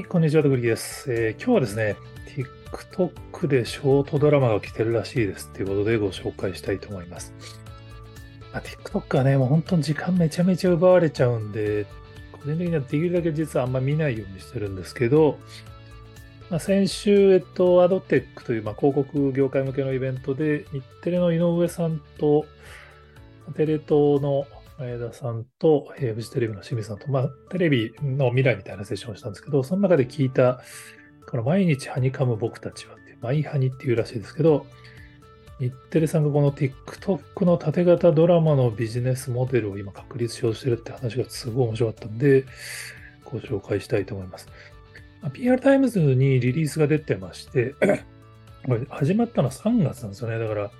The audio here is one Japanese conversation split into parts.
はい、こんにちは、とぐりです、えー、今日はですね、TikTok でショートドラマが来てるらしいですということでご紹介したいと思います。まあ、TikTok はね、もう本当に時間めちゃめちゃ奪われちゃうんで、個人的にはできるだけ実はあんま見ないようにしてるんですけど、まあ、先週、えっと、アドテックという、まあ、広告業界向けのイベントで、日テレの井上さんと、テレ東の前田さんと、えー、フジテレビの清水さんと、まあ、テレビの未来みたいなセッションをしたんですけど、その中で聞いた、この毎日はにかむ僕たちはって、マイハニっていうらしいですけど、日テレさんがこの TikTok の縦型ドラマのビジネスモデルを今確立しようとしてるって話がすごい面白かったんで、ご紹介したいと思います。PR タイムズにリリースが出てまして、これ始まったのは3月なんですよね。だから、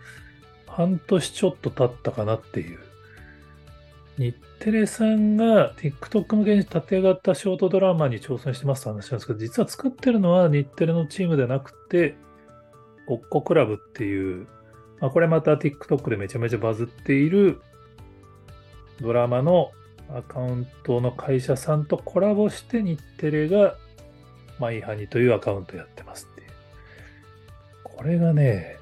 半年ちょっと経ったかなっていう日テレさんが TikTok 向けに縦型ショートドラマに挑戦してますって話なんですけど、実は作ってるのは日テレのチームでなくて、ごっこクラブっていう、まあ、これまた TikTok でめちゃめちゃバズっているドラマのアカウントの会社さんとコラボして日テレがマイハニというアカウントやってますっていう。これがね、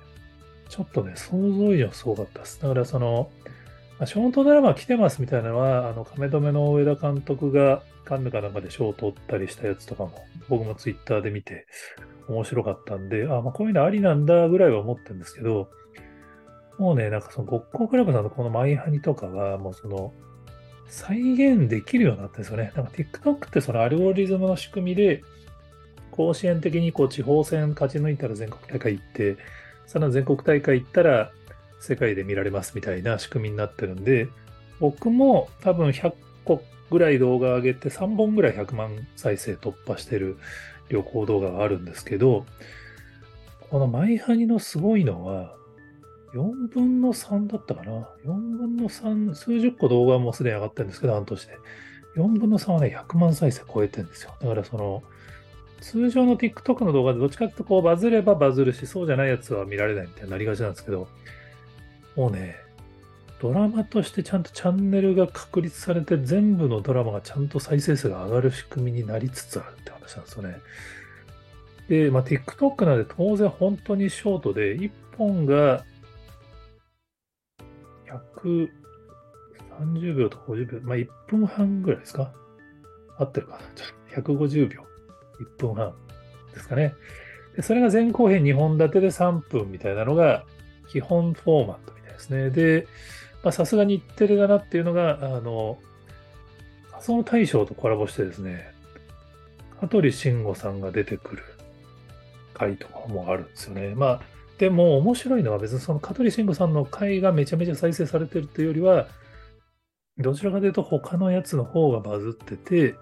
ちょっとね、想像以上すごかったです。だからその、まあ、ショートドラマ来てますみたいなのは、あの、亀止めの上田監督がカンヌかなんかで賞を取ったりしたやつとかも、僕もツイッターで見て面白かったんで、あ、まあ、こういうのありなんだぐらいは思ってるんですけど、もうね、なんかその、極光クラブさんのこのマイハニとかは、もうその、再現できるようになったんですよね。なんか TikTok ってそのアルゴリズムの仕組みで、甲子園的にこう地方戦勝ち抜いたら全国大会行って、さらに全国大会行ったら世界で見られますみたいな仕組みになってるんで、僕も多分100個ぐらい動画上げて3本ぐらい100万再生突破してる旅行動画があるんですけど、このマイハニのすごいのは、4分の3だったかな ?4 分の3、数十個動画もすでに上がってるんですけど、半年で。4分の3はね、100万再生超えてるんですよ。だからその、通常の TikTok の動画でどっちかっていうとこうバズればバズるし、そうじゃないやつは見られないみたいになりがちなんですけど、もうね、ドラマとしてちゃんとチャンネルが確立されて、全部のドラマがちゃんと再生数が上がる仕組みになりつつあるって話なんですよね。で、まあ、TikTok なんで当然本当にショートで、1本が130秒と50秒、まあ、1分半ぐらいですか？合ってるかな？ちょっと150秒、1分半ですかね。でそれが前後編2本立てで3分みたいなのが基本フォーマットですね。で、さすがに日テレだなっていうのが、あの、仮想大賞とコラボしてですね、香取慎吾さんが出てくる回とかもあるんですよね。まあ、でも面白いのは別にその香取慎吾さんの回がめちゃめちゃ再生されてるというよりは、どちらかというと他のやつの方がバズってて、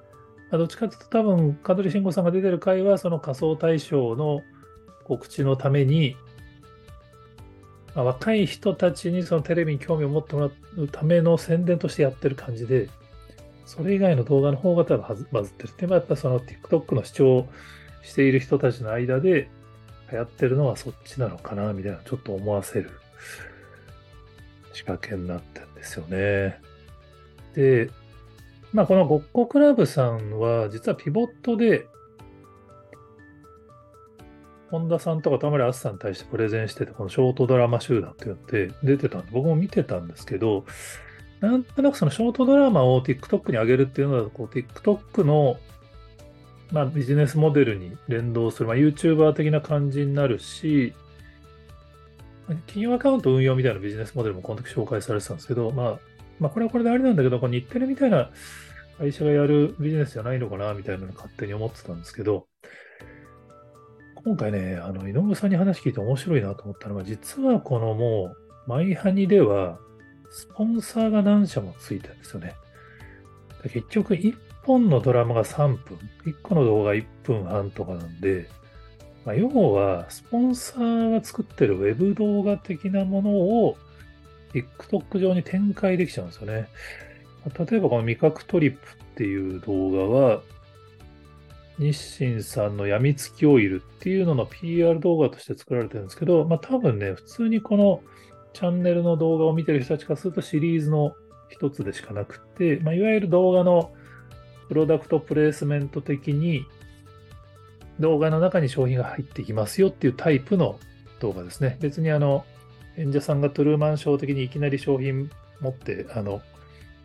まあ、どっちかというと多分香取慎吾さんが出てる回はその仮想大賞の告知のためにま、若い人たちにそのテレビに興味を持ってもらうための宣伝としてやってる感じで、それ以外の動画の方が多分バズってる。でもやっぱその TikTok の視聴している人たちの間で流行ってるのはそっちなのかなみたいなちょっと思わせる仕掛けになってるんですよね。で、まあこのごっこクラブさんは実はピボットで本田さんとか田村淳さんに対してプレゼンしてて、このショートドラマ集団って言って出てたんで、僕も見てたんですけど、なんとなくそのショートドラマを TikTok に上げるっていうのは、こう TikTok の、まあ、ビジネスモデルに連動する、まあ、YouTuber 的な感じになるし、企業アカウント運用みたいなビジネスモデルもこの時紹介されてたんですけど、まあ、まあ、これはこれでありなんだけど、こ日テレみたいな会社がやるビジネスじゃないのかな、みたいなの勝手に思ってたんですけど、今回ね、あの、井上さんに話聞いて面白いなと思ったのが、実はこのもう、マイハニでは、スポンサーが何社もついてるんですよね。結局、1本のドラマが3分、1個の動画1分半とかなんで、まあ、要は、スポンサーが作ってるウェブ動画的なものを TikTok 上に展開できちゃうんですよね。例えばこの味覚トリップっていう動画は、日清さんのやみつきオイルっていうのの PR 動画として作られてるんですけど、まあ多分ね、普通にこのチャンネルの動画を見てる人たちからするとシリーズの一つでしかなくて、まあ、いわゆる動画のプロダクトプレイスメント的に、動画の中に商品が入ってきますよっていうタイプの動画ですね。別にあの、演者さんがトゥルーマンショー的にいきなり商品持って、あの、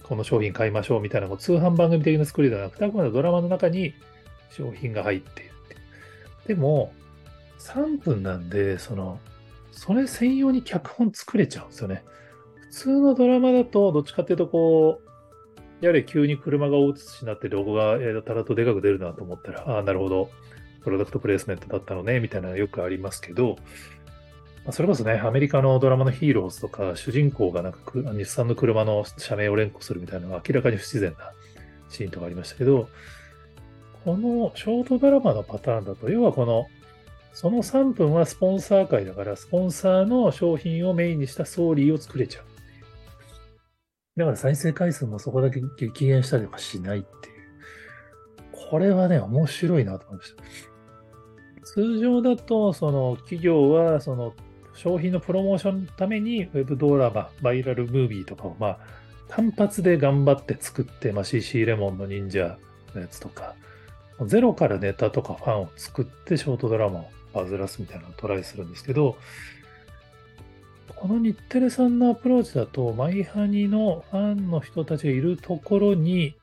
この商品買いましょうみたいな通販番組的な作りではなくて、あくまでドラマの中に商品が入っているでも、3分なんで、その、それ専用に脚本作れちゃうんですよね。普通のドラマだと、どっちかっていうと、こう、やれ急に車が大写しになってロゴがやたらとでかく出るなと思ったら、ああ、なるほど、プロダクトプレイスメントだったのね、みたいなのよくありますけど、それこそね、アメリカのドラマのヒーローズとか、主人公がなんか日産の車の社名を連呼するみたいなのが明らかに不自然なシーンとかありましたけど、このショートドラマのパターンだと、要はこの、その3分はスポンサー会だから、スポンサーの商品をメインにしたストーリーを作れちゃうだから再生回数もそこだけ激減したりとかしないっていう。これはね、面白いなと思いました。通常だと、その企業は、その商品のプロモーションのために、ウェブドラマ、バイラルムービーとかを、まあ、単発で頑張って作って、まあ、CC レモンの忍者のやつとか、ゼロからネタとかファンを作ってショートドラマをバズらすみたいなのをトライするんですけど、この日テレさんのアプローチだと、マイハニのファンの人たちがいるところに、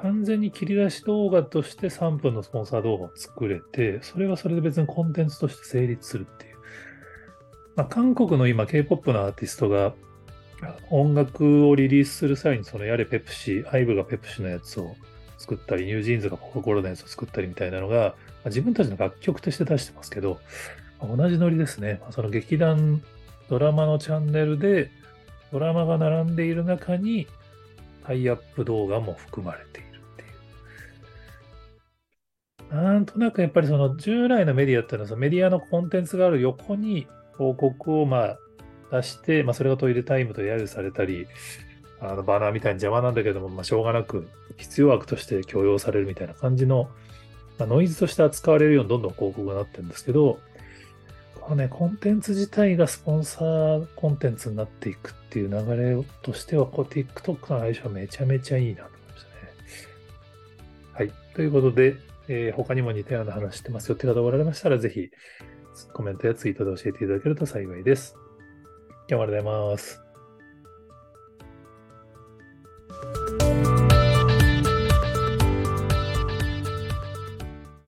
完全に切り出し動画として3分のスポンサー動画を作れて、それはそれで別にコンテンツとして成立するっていう。まあ、韓国の今 K-POP のアーティストが音楽をリリースする際にそのやれペプシ、 IVE がペプシのやつを作ったり、 NewJeans がコカ・コーラのやつを作ったりみたいなのが、まあ、自分たちの楽曲として出してますけど、まあ、同じノリですね。まあ、その劇団、ドラマのチャンネルで、ドラマが並んでいる中に、タイアップ動画も含まれているっていう。なんとなくやっぱりその従来のメディアっていうのはそのメディアのコンテンツがある横に広告をまあ出して、まあ、それがトイレタイムと揶揄されたり、あのバナーみたいに邪魔なんだけども、まあ、しょうがなく必要枠として許容されるみたいな感じの、まあ、ノイズとして扱われるようにどんどん広告がなってるんですけど、このね、コンテンツ自体がスポンサーコンテンツになっていくっていう流れとしては、こう TikTok の相性めちゃめちゃいいなと思いましたね。はい。ということで、えー、他にも似たような話してますよ。って方おられましたら、ぜひコメントやツイートで教えていただけると幸いです。今日はありがとうございます。